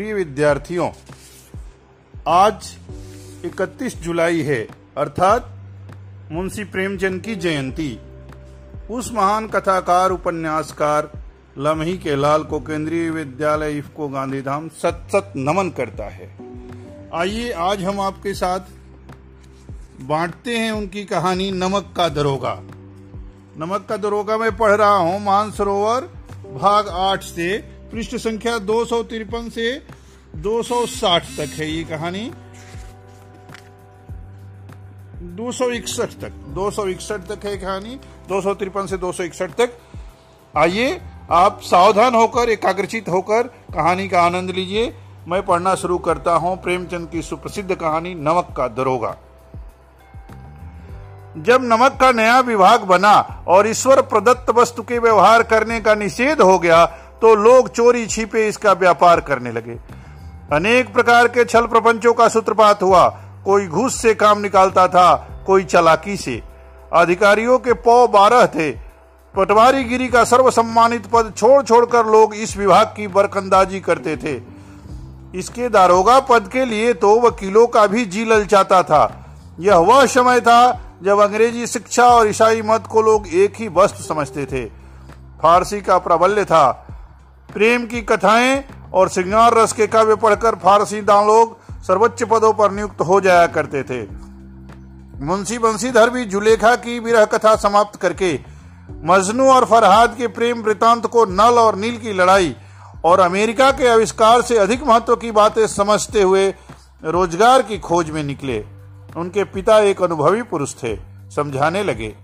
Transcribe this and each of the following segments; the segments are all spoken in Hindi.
प्रिय विद्यार्थियों, आज 31 जुलाई है, अर्थात मुंशी प्रेमचंद की जयंती। उस महान कथाकार, उपन्यासकार, लम्ही के लाल को केंद्रीय विद्यालय इफ्को गांधीधाम सत सत नमन करता है। आइए, आज हम आपके साथ बांटते हैं उनकी कहानी नमक का दरोगा। नमक का दरोगा मैं पढ़ रहा हूँ, मानसरोवर, भाग आठ से पृष्ठ संख्या दो सौ तिरपन से 260 तक है ये कहानी। 261 तक 261 तक है कहानी, दो सौ तिरपन से 261 तक। आइए, आप सावधान होकर, एकाग्रचित होकर कहानी का आनंद लीजिए। मैं पढ़ना शुरू करता हूँ प्रेमचंद की सुप्रसिद्ध कहानी, नमक का दरोगा। जब नमक का नया विभाग बना और ईश्वर प्रदत्त वस्तु के व्यवहार करने का निषेध हो गया तो लोग चोरी छिपे इसका व्यापार करने लगे। अनेक प्रकार के छल प्रपंचों का सूत्रपात हुआ। कोई घूस से काम निकालता था, कोई चलाकी से। अधिकारियों के पौ बारह थे। पटवारी गिरी का सर्वसम्मानित पद छोड़ छोड़कर लोग इस विभाग की बरकंदाजी करते थे। इसके दारोगा पद के लिए तो वकीलों का भी जी ललचाता था। यह वह समय था जब अंग्रेज़ी शिक्षा और ईसाई मत को लोग एक ही वस्तु समझते थे। फारसी का प्राबल्य था। प्रेम की कथाएँ और श्रृंगार रस के काव्य पढ़कर फारसी दान लोग सर्वोच्च पदों पर नियुक्त हो जाया करते थे। मुंशी बंशीधर भी जुलेखा की विरह कथा समाप्त करके मजनू और फरहाद के प्रेम वृतांत को नल और नील की लड़ाई और अमेरिका के आविष्कार से अधिक महत्व की बातें समझते हुए रोज़गार की खोज में निकले। उनके पिता एक अनुभवी पुरुष थे, समझाने लगे,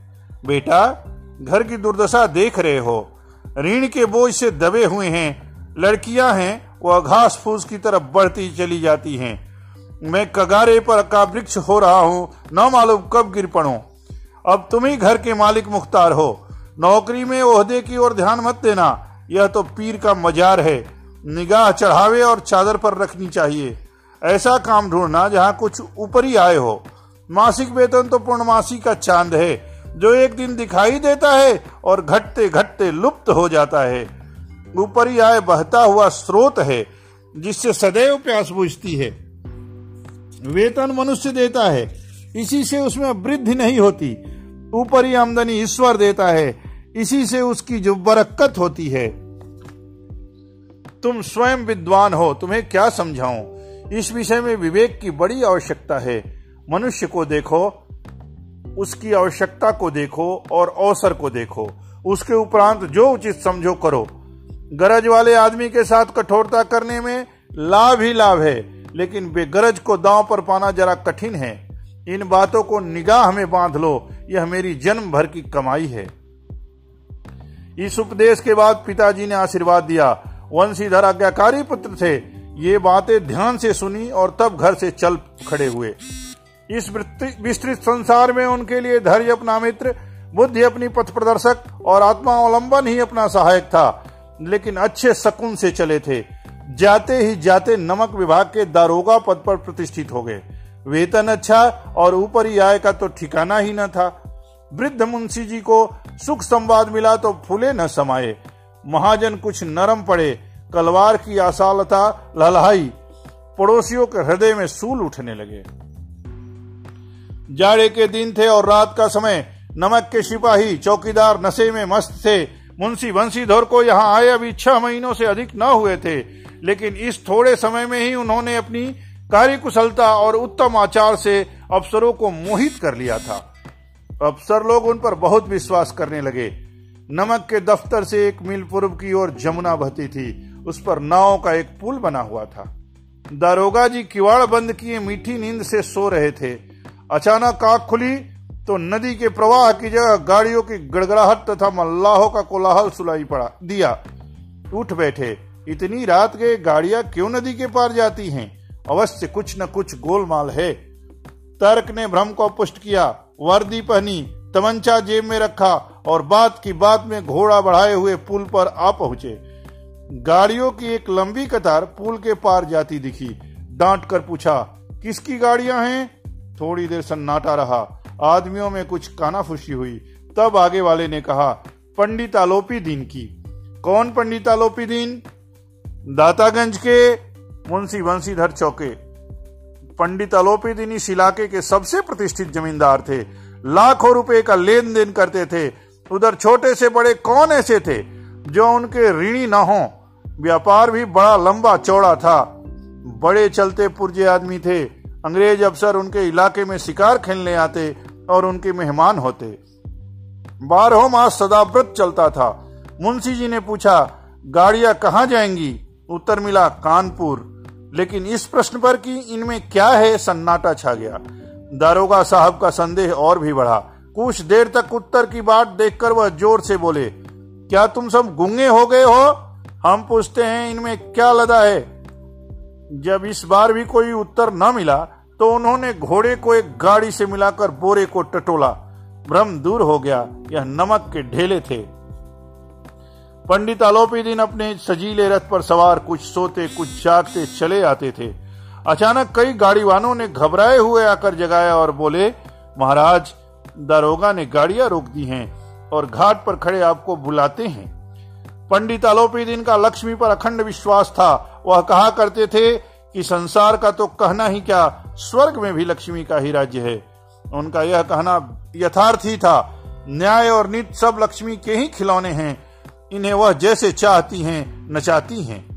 बेटा, घर की दुर्दशा देख रहे हो। ऋण के बोझ से दबे हुए हैं। लड़कियाँ हैं, वह घास फूस की तरफ़ बढ़ती चली जाती हैं। मैं कगारे पर का वृक्ष हो रहा हूँ, न मालूम कब गिर पड़ो। अब तुम ही घर के मालिक मुख्तार हो। नौकरी में ओहदे की ओर ध्यान मत देना। यह तो पीर का मजार है। निगाह चढ़ावे और चादर पर रखनी चाहिए। ऐसा काम ढूंढना जहाँ कुछ ऊपरी आए हो। मासिक वेतन तो पूर्णमासी का चाँद है। जो एक दिन दिखाई देता है और घटते घटते लुप्त हो जाता है। ऊपरी आय बहता हुआ स्रोत है, जिससे सदैव प्यास बुझती है। वेतन मनुष्य देता है, इसी से उसमें वृद्धि नहीं होती। ऊपरी आमदनी ईश्वर देता है, इसी से उसकी जो बरकत होती है। तुम स्वयं विद्वान हो, तुम्हें क्या समझाऊं? इस विषय में विवेक की बड़ी आवश्यकता है। मनुष्य को देखो उसकी आवश्यकता को देखो और अवसर को देखो। उसके उपरांत जो उचित समझो करो। गरज वाले आदमी के साथ कठोरता करने में लाभ ही लाभ है, लेकिन बेगरज को दांव पर पाना जरा कठिन है। इन बातों को निगाह में बाँध लो, यह मेरी जन्म भर की कमाई है। इस उपदेश के बाद पिताजी ने आशीर्वाद दिया। वंशीधर आज्ञाकारी पुत्र थे। ये बातें ध्यान से सुनी और तब घर से चल खड़े हुए। इस विस्तृत संसार में उनके लिए धैर्य अपना मित्र, बुद्धि अपनी पथ प्रदर्शक और आत्मा अवलंबन ही अपना सहायक था, लेकिन अच्छे शकुन से चले थे। जाते ही जाते नमक विभाग के दारोगा पद पर प्रतिष्ठित हो गए। वेतन अच्छा और ऊपरी आय का तो ठिकाना ही न था। वृद्ध मुंशी जी को सुख संवाद मिला तो फूले न समाये। महाजन कुछ नरम पड़े, कलवार की आसालता ललहाई। पड़ोसियों के हृदय में सूल उठने लगे। जाड़े के दिन थे और रात का समय। नमक के सिपाही, चौकीदार नशे में मस्त थे। मुंशी बंशीधर को यहाँ आए, अभी छह महीनों से अधिक न हुए थे। लेकिन इस थोड़े समय में ही उन्होंने अपनी कार्यकुशलता और उत्तम आचार से अफसरों को मोहित कर लिया था। अफसर लोग उन पर बहुत विश्वास करने लगे। नमक के दफ्तर से एक मील पूर्व की ओर जमुना बहती थी। उस पर नाव का एक पुल बना हुआ था। दारोगा जी किवाड़ बंद किए मीठी नींद से सो रहे थे। अचानक आग खुली तो नदी के प्रवाह की जगह गाड़ियों की गड़गड़ाहट तथा मल्लाहों का कोलाहल सुनाई पड़ा, दिया। उठ बैठे, इतनी रात के गाड़ियाँ क्यों नदी के पार जाती हैं? अवश्य कुछ न कुछ गोलमाल है। तर्क ने भ्रम को पुष्ट किया, वर्दी पहनी, तमंचा जेब में रखा और बात की बात में घोड़ा बढ़ाए हुए पुल पर आ पहुँचे। गाड़ियों की एक लंबी कतार पुल के पार जाती दिखी। डांट कर पूछा, किसकी गाड़ियाँ हैं? थोड़ी देर सन्नाटा रहा। आदमियों में कुछ कानाफुशी हुई। तब आगे वाले ने कहा पंडित आलोपी दीन की। कौन पंडित आलोपी दीन? दातागंज के मुंशी बंशीधर चौके। पंडित आलोपी दिन इस इलाके के सबसे प्रतिष्ठित जमींदार थे। लाखों रुपए का लेन देन करते थे। उधर छोटे से बड़े कौन ऐसे थे जो उनके ऋणी न हो? व्यापार भी बड़ा लंबा चौड़ा था। बड़े चलते पुरजे आदमी थे। अंग्रेज़ अफसर उनके इलाके में शिकार खेलने आते और उनके मेहमान होते। बारह मास सदाव्रत चलता था। मुंशी जी ने पूछा, गाड़ियाँ कहाँ जाएँगी? उत्तर मिला, कानपुर। लेकिन इस प्रश्न पर कि इनमें क्या है, सन्नाटा छा गया। दारोगा साहब का संदेह और भी बढ़ा। कुछ देर तक उत्तर की बात देखकर वह ज़ोर से बोले, क्या तुम सब गुंगे हो गए हो? हम पूछते हैं इनमें क्या लदा है? जब इस बार भी कोई उत्तर न मिला तो उन्होंने घोड़े को एक गाड़ी से मिलाकर बोरे को टटोला। भ्रम दूर हो गया, यह नमक के ढेले थे। पंडित आलोपी दिन अपने सजीले रथ पर सवार कुछ सोते, कुछ जागते चले आते थे। अचानक कई गाड़ीवानों ने घबराए हुए आकर जगाया और बोले, महाराज, दारोगा ने गाड़ियाँ रोक दी हैं और घाट पर खड़े आपको बुलाते हैं। पंडित आलोपी दिन का लक्ष्मी पर अखंड विश्वास था। वह कहा करते थे कि संसार का तो कहना ही क्या स्वर्ग में भी लक्ष्मी का ही राज्य है। उनका यह कहना यथार्थ ही था। न्याय और नित सब लक्ष्मी के ही खिलौने हैं। इन्हें वह जैसे चाहती हैं, नचाती हैं।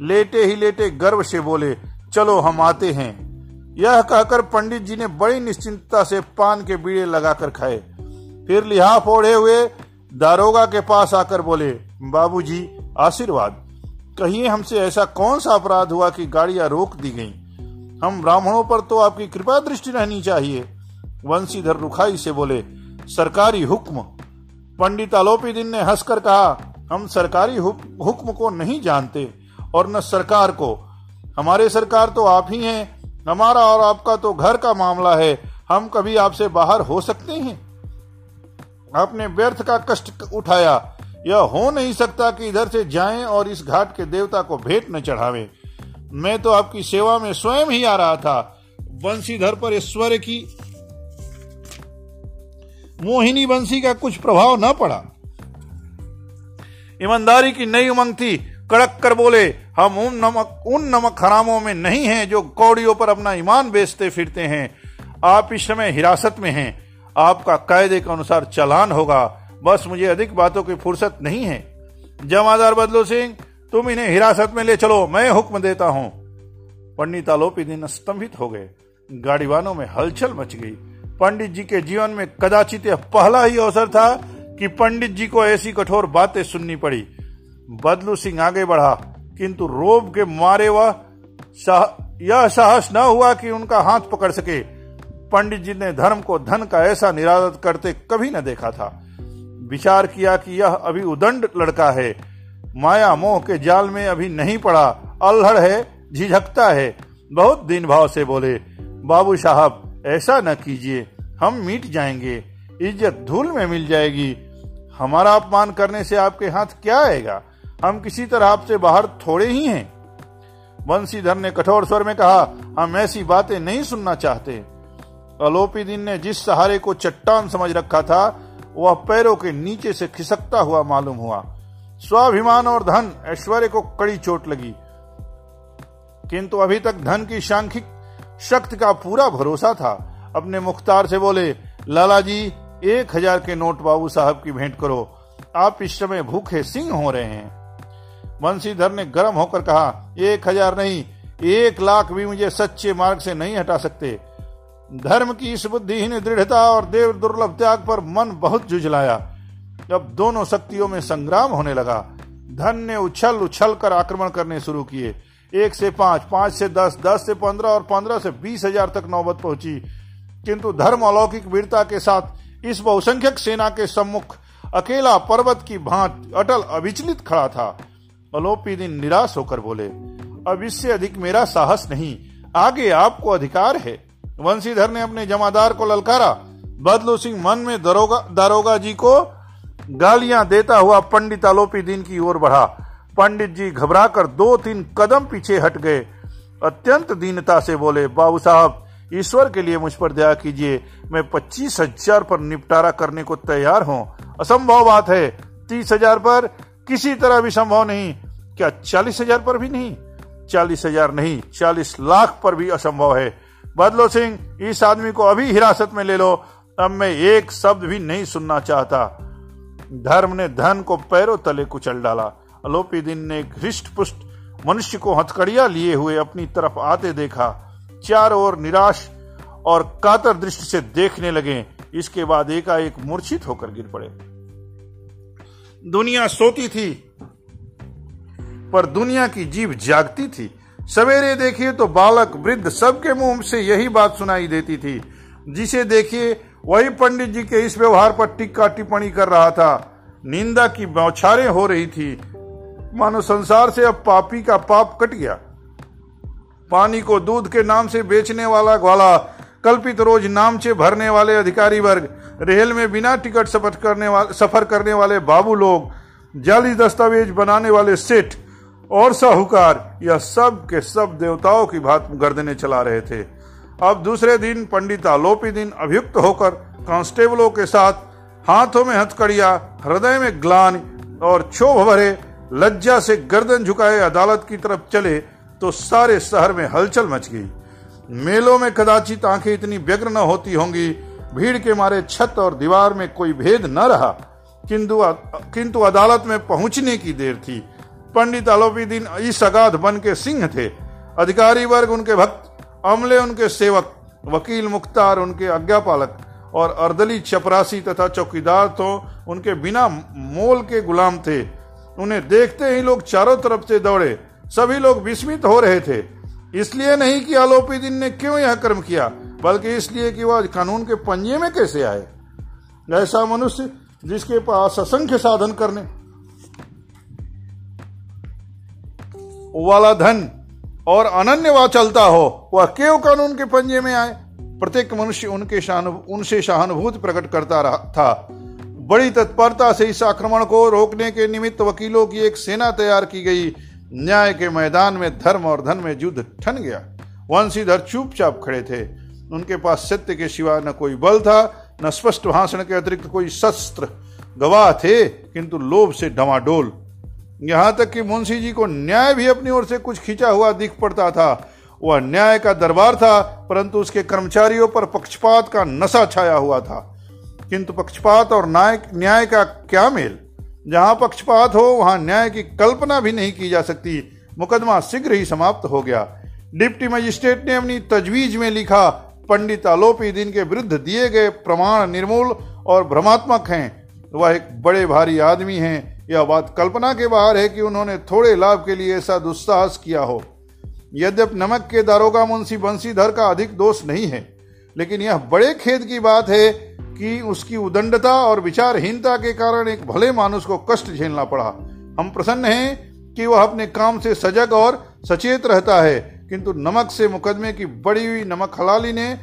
लेटे ही लेटे गर्व से बोले, चलो हम आते हैं। यह कहकर पंडित जी ने बड़ी निश्चिंतता से पान के बीड़े लगाकर खाए। फिर लिहाफ ओढ़े हुए दारोगा के पास आकर बोले, बाबूजी, आशीर्वाद। कहिए हमसे ऐसा कौन सा अपराध हुआ कि गाड़ियाँ रोक दी गईं? हम ब्राह्मणों पर तो आपकी कृपा दृष्टि रहनी चाहिए। वंशीधर रुखाई से बोले, सरकारी हुक्म। पंडित आलोपी दिन ने हंसकर कहा, हम सरकारी हुक्म को नहीं जानते और न सरकार को। हमारे सरकार तो आप ही हैं। हमारा और आपका तो घर का मामला है। हम कभी आपसे बाहर हो सकते हैं? आपने व्यर्थ का कष्ट उठाया। यह हो नहीं सकता कि इधर से जाएँ और इस घाट के देवता को भेंट न चढ़ावे। मैं तो आपकी सेवा में स्वयं ही आ रहा था। वंशीधर पर ईश्वर की मोहिनी वंशी का कुछ प्रभाव न पड़ा। ईमानदारी की नई उमंग थी। कड़क कर बोले, हम उन नमक उन नमक हरामों में नहीं हैं जो कौड़ियों पर अपना ईमान बेचते फिरते हैं। आप इस समय हिरासत में हैं। आपका कायदे के अनुसार चलान होगा। बस मुझे अधिक बातों की फुर्सत नहीं है। जमादार बदलो सिंह तुम इन्हें हिरासत में ले चलो, मैं हुक्म देता हूँ। पंडित आलोपी दिन स्तंभित हो गए। गाड़ीवानों में हलचल मच गई। पंडित जी के जीवन में कदाचित यह पहला ही अवसर था कि पंडित जी को ऐसी कठोर बातें सुननी पड़ी। बदलू सिंह आगे बढ़ा, किंतु रोब के मारे वह यह साहस न हुआ कि उनका हाथ पकड़ सके। पंडित जी ने धर्म को धन का ऐसा निरादर करते कभी न देखा था। विचार किया कि यह अभी उदंड लड़का है। माया मोह के जाल में अभी नहीं पड़ा, अल्हड़ है, झिझकता है। बहुत दिन भाव से बोले, बाबू साहब, ऐसा न कीजिए, हम मिट जाएँगे, इज़्ज़त धूल में मिल जाएगी। हमारा अपमान करने से आपके हाथ क्या आएगा? हम किसी तरह आपसे बाहर थोड़े ही हैं। बंसीधर ने कठोर स्वर में कहा, हम ऐसी बातें नहीं सुनना चाहते। अलोपी दिन ने जिस सहारे को चट्टान समझ रखा था, वह पैरों के नीचे से खिसकता हुआ मालूम हुआ। स्वाभिमान और धन, ऐश्वर्य को कड़ी चोट लगी। किंतु अभी तक धन की सांख्यिक शक्ति का पूरा भरोसा था। अपने मुख्तार से बोले, लाला जी, एक हज़ार के नोट बाबू साहब की भेंट करो। आप इस समय भूखे सिंह हो रहे हैं। बंसीधर ने गर्म होकर कहा, एक हज़ार नहीं, एक लाख भी मुझे सच्चे मार्ग से नहीं हटा सकते। धर्म की इस बुद्धिहीन दृढ़ता और देव दुर्लभ त्याग पर मन बहुत जुझलाया। जब दोनों शक्तियों में संग्राम होने लगा, धन ने उछल उछल कर आक्रमण करने शुरू किए। एक से पाँच पाँच से दस दस से पंद्रह और पंद्रह से बीस हज़ार तक नौबत पहुँची। किंतु धर्म अलौकिक वीरता के साथ इस बहुसंख्यक सेना के सम्मुख अकेला पर्वत की भांत अटल अविचलित खड़ा था। अलोपी दिन निराश होकर बोले, अब इससे अधिक मेरा साहस नहीं, आगे आपको अधिकार है। वंशीधर ने अपने जमादार को ललकारा, बदलू सिंह, मन में दरोगा, दारोगा जी को गालियाँ देता हुआ पंडित आलोपी दिन की ओर बढ़ा। पंडित जी घबराकर दो तीन कदम पीछे हट गए। अत्यंत दीनता से बोले, बाबू साहब, ईश्वर के लिए मुझ पर दया कीजिए। मैं पच्चीस हज़ार पर निपटारा करने को तैयार हूँ। असंभव बात है। तीस हज़ार पर किसी तरह भी संभव नहीं। क्या चालीस हज़ार पर भी नहीं? चालीस हज़ार नहीं, चालीस लाख पर भी असंभव है। बदलो सिंह, इस आदमी को अभी हिरासत में ले लो। अब मैं एक शब्द भी नहीं सुनना चाहता। धर्म ने धन को पैरों तले कुचल डाला। अलोपी दिन ने एक हृष्ट पुष्ट मनुष्य को हथकड़िया लिए हुए अपनी तरफ़ आते देखा। चारों ओर निराश और कातर दृष्टि से देखने लगे। इसके बाद एकाएक मूर्छित होकर गिर पड़े। दुनिया सोती थी, पर दुनिया की जीव जागती थी। सवेरे देखिए तो बालक वृद्ध सबके मुँह से यही बात सुनाई देती थी। जिसे देखिए वही पंडित जी के इस व्यवहार पर टिक्का टिप्पणी कर रहा था। निंदा की बौछारें हो रही थी। मानो संसार से अब पापी का पाप कट गया। पानी को दूध के नाम से बेचने वाला ग्वाला, कल्पित रोज नामचे भरने वाले अधिकारी वर्ग, रेल में बिना टिकट सफ़र करने वाले सफ़र करने वाले बाबू लोग, जाली दस्तावेज़ बनाने वाले सेठ, और साहूकार, यह सब के सब देवताओं की बात गर्दने चला रहे थे। अब दूसरे दिन पंडित आलोपी दिन अभियुक्त होकर कांस्टेबलों के साथ हाथों में हथकड़िया, हृदय में ग्लान और क्षोभ भरे, लज्जा से गर्दन झुकाए अदालत की तरफ़ चले तो सारे शहर में हलचल मच गई। मेलों में कदाचित आँखें इतनी व्यग्र न होती होंगी, भीड़ के मारे छत और दीवार में कोई भेद न रहा। किंतु किंतु अदालत में पहुँचने की देर थी। पंडित आलोपी दिन इस अगाध बन के सिंह थे। अधिकारी वर्ग उनके भक्त अमले उनके सेवक, वकील मुख्तार, उनके आज्ञापालक और अर्दली चपरासी तथा चौकीदार तो उनके बिना मोल के गुलाम थे। उन्हें देखते ही लोग चारों तरफ़ से दौड़े। सभी लोग विस्मित हो रहे थे। इसलिए नहीं कि आलोपी दिन ने क्यों यह कर्म किया, बल्कि इसलिए कि वह कानून के पंजे में कैसे आए। ऐसा मनुष्य जिसके पास असंख्य साधन करने, वाला धन और अनन्य चलता हो, वह केव कानून के पंजे में आए। प्रत्येक मनुष्य उनके उनसे सहानुभूति प्रकट करता रहा था। बड़ी तत्परता से इस आक्रमण को रोकने के निमित्त वकीलों की एक सेना तैयार की गई। न्याय के मैदान में धर्म और धन में युद्ध ठन गया। वंशीधर चुपचाप खड़े थे। उनके पास सत्य के सिवा न कोई बल था, न स्पष्ट भाषण के अतिरिक्त कोई शस्त्र। गवाह थे, किंतु लोभ से डमाडोल। यहाँ तक कि मुंशी जी को न्याय भी अपनी ओर से कुछ खींचा हुआ दिख पड़ता था। वह न्याय का दरबार था, परंतु उसके कर्मचारियों पर पक्षपात का नशा छाया हुआ था। किंतु पक्षपात और न्याय न्याय का क्या मेल? जहाँ पक्षपात हो, वहाँ न्याय की कल्पना भी नहीं की जा सकती। मुकदमा शीघ्र ही समाप्त हो गया। डिप्टी मजिस्ट्रेट ने अपनी तजवीज में लिखा, पंडित आलोपी दिन के विरुद्ध दिए गए प्रमाण निर्मूल और भ्रमात्मक हैं। वह एक बड़े भारी आदमी हैं। यह बात कल्पना के बाहर है कि उन्होंने थोड़े लाभ के लिए ऐसा दुस्साहस किया हो। यद्यप नमक के दारोगा मुंशी बंशीधर का अधिक दोष नहीं है, लेकिन यह बड़े खेद की बात है कि उसकी उदंडता और विचारहीनता के कारण एक भले मानुष को कष्ट झेलना पड़ा। हम प्रसन्न हैं कि वह अपने काम से सजग और सचेत रहता है, किंतु नमक से मुकदमे की बड़ी हुई नमक हलाली ने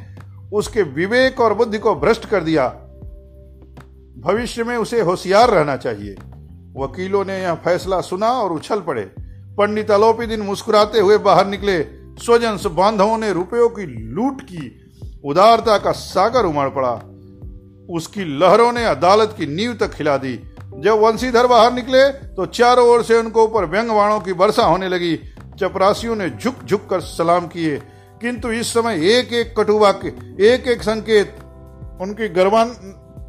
उसके विवेक और बुद्धि को भ्रष्ट कर दिया। भविष्य में उसे होशियार रहना चाहिए। वकीलों ने यह फैसला सुना और उछल पड़े। पंडित अलोपी दिन मुस्कुराते हुए बाहर निकले। स्वजन बांधवों ने रुपयों की लूट की। उदारता का सागर उमड़ पड़ा। उसकी लहरों ने अदालत की नींव तक खिला दी। जब वंशीधर बाहर निकले तो चारों ओर से उनको ऊपर व्यंगवाणों की वर्षा होने लगी। चपरासियों ने झुक झुक कर सलाम किए। किंतु इस समय एक एक कटुवाक्य, एक एक संकेत उनकी गर्वान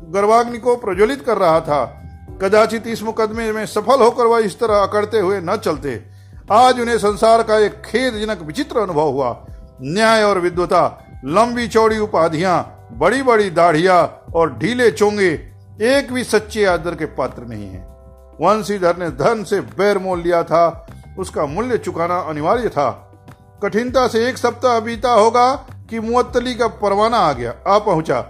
गर्वाग्नि को प्रज्वलित कर रहा था। कदाचित इस मुकदमे में सफल होकर वह इस तरह अकड़ते हुए न चलते। आज उन्हें संसार का एक खेदजनक विचित्र अनुभव हुआ। न्याय और विद्वता, लंबी चौड़ी उपाधियाँ बड़ी बड़ी दाढ़िया और ढीले चोंगे, एक भी सच्चे आदर के पात्र नहीं है। वंशीधर ने धन से बैर मोल लिया था। उसका मूल्य चुकाना अनिवार्य था। कठिनता से एक सप्ताह बीता होगा कि मुअत्तली का परवाना आ गया, आ पहुँचा।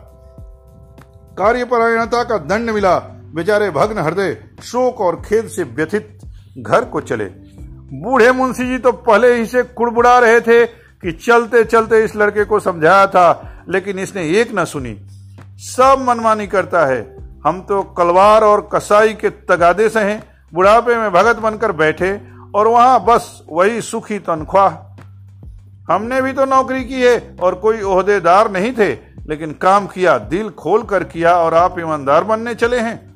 कार्यपरायणता का दंड मिला। बेचारे भग्न हृदय शोक और खेद से व्यथित घर को चले। बूढ़े मुंशी जी तो पहले ही से कुड़बुड़ा रहे थे कि चलते चलते इस लड़के को समझाया था, लेकिन इसने एक न सुनी। सब मनमानी करता है। हम तो कलवार और कसाई के तगादे से हैं। बुढ़ापे में भगत बनकर बैठे और वहाँ बस वही सुखी तनख्वाह। हमने भी तो नौकरी की है और कोई ओहदेदार नहीं थे, लेकिन काम किया, दिल खोल कर किया और आप ईमानदार बनने चले हैं।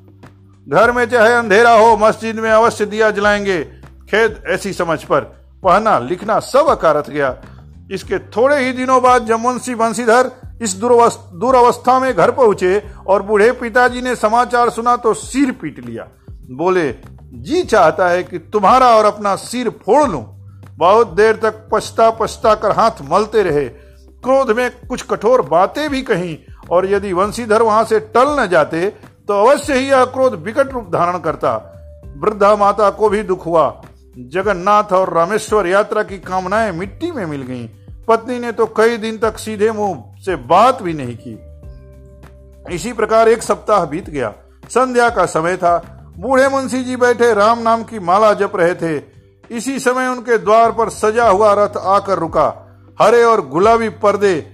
घर में चाहे अंधेरा हो, मस्जिद में अवश्य दिया जलाएँगे। खेद ऐसी समझ पर पढ़ना, लिखना सब अकारत गया। इसके थोड़े ही दिनों बाद जब मुंशी बंशीधर इस दुरावस्था में घर पहुँचे और बूढ़े पिताजी ने समाचार सुना तो सिर पीट लिया। बोले, जी चाहता है कि तुम्हारा और अपना सिर फोड़ लूँ। बहुत देर तक पछता पछता कर हाथ मलते रहे। क्रोध में कुछ कठोर बातें भी कहीं और यदि वंशीधर वहाँ से टल न जाते तो अवश्य ही यह क्रोध विकट रूप धारण करता। वृद्धा माता को भी दुख हुआ। जगन्नाथ और रामेश्वर यात्रा की कामनाएँ मिट्टी में मिल गईं। पत्नी ने तो कई दिन तक सीधे मुँह से बात भी नहीं की। इसी प्रकार एक सप्ताह बीत गया। संध्या का समय था। बूढ़े मुंशी जी बैठे राम नाम की माला जप रहे थे। इसी समय उनके द्वार पर सजा हुआ रथ आकर रुका। हरे और गुलाबी पर्दे,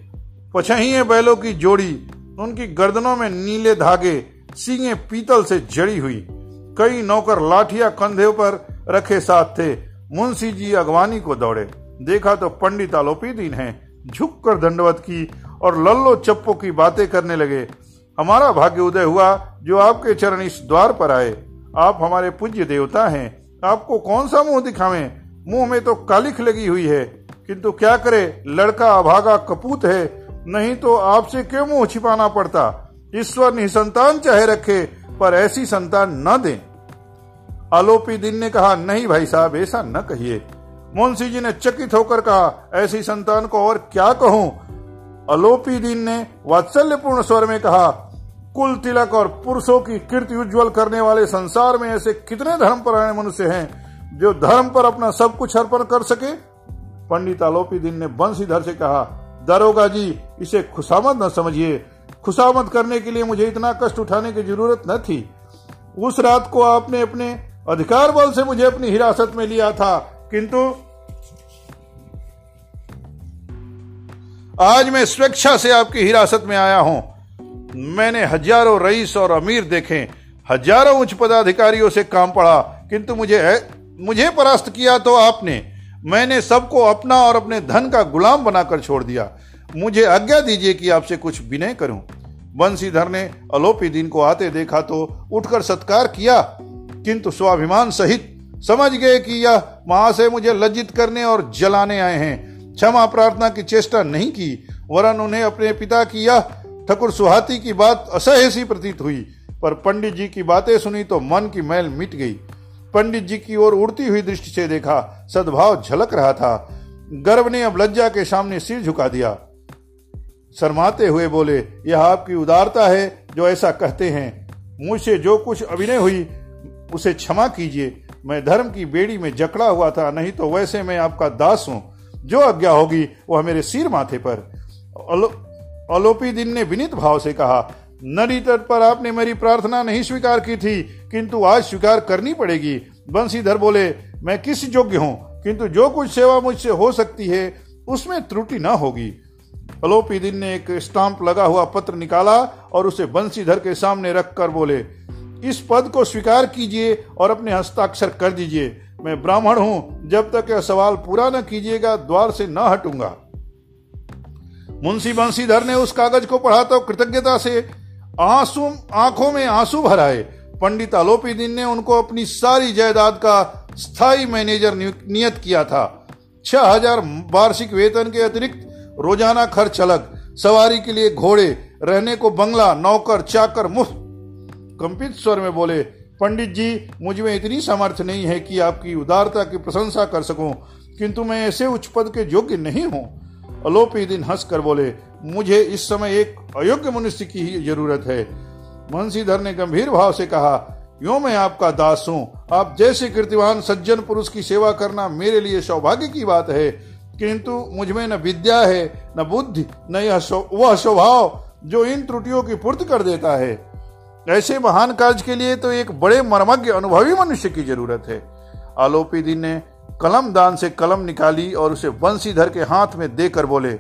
पछहिए बैलों की जोड़ी, उनकी गर्दनों में नीले धागे सींगे पीतल से जड़ी हुई। कई नौकर लाठिया कंधे पर रखे साथ थे। मुंशी जी अगवानी को दौड़े। देखा तो पंडित आलोपी दीन है झुक कर दंडवत की और लल्लो चप्पो की बातें करने लगे। हमारा भाग्य उदय हुआ जो आपके चरण इस द्वार पर आए। आप हमारे पूज्य देवता हैं। आपको कौन सा मुँह दिखावे? मुँह में तो कालिख लगी हुई है। किंतु क्या करे? लड़का अभागा कपूत है। नहीं तो आपसे क्यों मुँह छिपाना पड़ता? ईश्वर निसंतान चाहे रखे, पर ऐसी संतान न दे। आलोपी दिन ने कहा, नहीं भाई साहब, ऐसा न कहिए। मुंशी जी ने चकित होकर कहा, ऐसी संतान को और क्या कहूँ? अलोपी दिन ने वात्सल्यपूर्ण स्वर में कहा, कुल तिलक और पुरुषों की कीर्ति उज्जवल करने वाले संसार में ऐसे कितने धर्म पर मनुष्य हैं, जो धर्म पर अपना सब कुछ अर्पण कर सके? पंडित आलोपी दिन ने बंशीधर से कहा, दरोगा जी, इसे खुशामद न समझिए। खुशामद करने के लिए मुझे इतना कष्ट उठाने की ज़रूरत न थी। उस रात को आपने अपने अधिकार बल से मुझे अपनी हिरासत में लिया था। किंतु आज मैं स्वेच्छा से आपकी हिरासत में आया हूँ। मैंने हज़ारों रईस और अमीर देखे। हज़ारों उच्च पदाधिकारियों से काम पढ़ा किंतु मुझे मुझे परास्त किया तो आपने। मैंने सबको अपना और अपने धन का गुलाम बनाकर छोड़ दिया। मुझे आज्ञा दीजिए कि आपसे कुछ विनय करूँ। बंसीधर ने अलोपी दिन को आते देखा तो उठकर सत्कार किया, किंतु स्वाभिमान सहित समझ गए कि यह महाशय मुझे लज्जित करने और जलाने आए हैं। क्षमा प्रार्थना की चेष्टा नहीं की, वरन उन्हें अपने पिता की यह ठकुर सुहाती की बात असह्य सी प्रतीत हुई। पर पंडित जी की बातें सुनी तो मन की मैल मिट गई। पंडित जी की ओर उड़ती हुई दृष्टि से देखा, सद्भाव झलक रहा था। गर्व ने अब लज्जा के सामने सिर झुका दिया। शर्माते हुए बोले, यह आपकी उदारता है जो ऐसा कहते हैं। मुझसे जो कुछ अभिनय हुई, उसे क्षमा कीजिए। मैं धर्म की बेड़ी में जकड़ा हुआ था, नहीं तो वैसे मैं आपका दास हूँ। जो आज्ञा होगी, वह मेरे सिर माथे पर। अलोपी दिन ने विनित भाव से कहा नदी तट पर आपने मेरी प्रार्थना नहीं स्वीकार की थी, किंतु आज स्वीकार करनी पड़ेगी। बंशीधर बोले, मैं किस योग्य हूँ? किंतु जो कुछ सेवा मुझसे हो सकती है, उसमें त्रुटि न होगी। अलोपी दिन ने एक स्टाम्प लगा हुआ पत्र निकाला और उसे बंशीधर के सामने रखकर बोले, इस पद को स्वीकार कीजिए और अपने हस्ताक्षर कर दीजिए। मैं ब्राह्मण हूँ, जब तक यह सवाल पूरा न कीजिएगा, द्वार से न हटूँगा मुंशी बंशीधर ने उस कागज़ को पढ़ा तो कृतज्ञता से आँसू, आँखों में आँसू भराए। पंडित आलोपी दिन ने उनको अपनी सारी जायदाद का स्थायी मैनेजर नियत किया था। छह हज़ार वार्षिक वेतन के अतिरिक्त रोज़ाना खर्च अलग, सवारी के लिए घोड़े, रहने को बंगला, नौकर, चाकर, मुफ़्त। कंपित स्वर में बोले, पंडित जी, मुझमें इतनी सामर्थ्य नहीं है कि आपकी उदारता की प्रशंसा कर सकूँ, किंतु मैं ऐसे उच्च पद के योग्य नहीं हूँ। अलोपी दिन हंस कर बोले, मुझे इस समय एक अयोग्य मनुष्य की ही ज़रूरत है। मुंशीधर ने गंभीर भाव से कहा, यो मैं आपका दास हूँ। आप जैसे कीर्तिवान सज्जन पुरुष की सेवा करना मेरे लिए सौभाग्य की बात है। किंतु मुझमें न विद्या है, न बुद्धि, न यह वह स्वभाव जो इन त्रुटियों की पूर्ति कर देता है। ऐसे महान कार्य के लिए तो एक बड़े मर्मज्ञ अनुभवी मनुष्य की ज़रूरत है। आलोपी दिन ने कलम दान से कलम निकाली और उसे बंसीधर के हाथ में देकर बोले,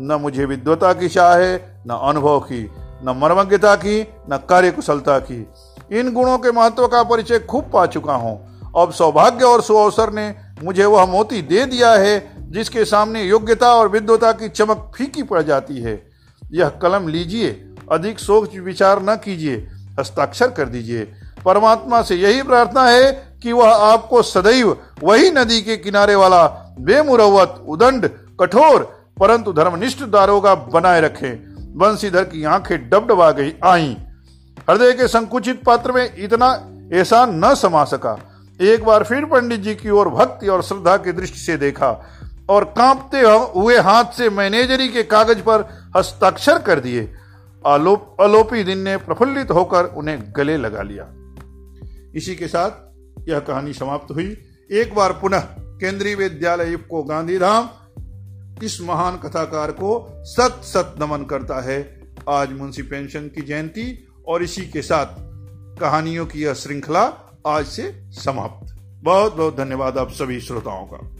न मुझे विद्वता की चाह है, न अनुभव की, न मर्मज्ञता की, न कार्य कुशलता की। इन गुणों के महत्व का परिचय खूब पा चुका हूँ। अब सौभाग्य और सुअवसर ने मुझे वह मोती दे दिया है जिसके सामने योग्यता और विद्वता की चमक फीकी पड़ जाती है। यह कलम लीजिए, अधिक सोच विचार न कीजिए, हस्ताक्षर कर दीजिए। परमात्मा से यही प्रार्थना है कि वह आपको सदैव वही नदी के किनारे वाला बेमुरवत उदंड, कठोर, परंतु धर्मनिष्ठ दारोगा बनाए रखे। बंसीधर की आँखें डबडबा गई, आई। हृदय के संकुचित पात्र में इतना ऐसा न समा सका। एक बार फिर पंडित जी की ओर भक्ति और श्रद्धा की दृष्टि से देखा। और कांपते हुए हाथ से मैनेजरी के कागज़ पर हस्ताक्षर कर दिए। आलोप अलोपी दिन ने प्रफुल्लित होकर उन्हें गले लगा लिया। इसी के साथ यह कहानी समाप्त हुई। एक बार पुनः केंद्रीय विद्यालय को गांधीधाम इस महान कथाकार को सत सत नमन करता है। आज मुंशी पेंशन की जयंती और इसी के साथ कहानियों की यह श्रृंखला आज से समाप्त। बहुत बहुत धन्यवाद आप सभी श्रोताओं का।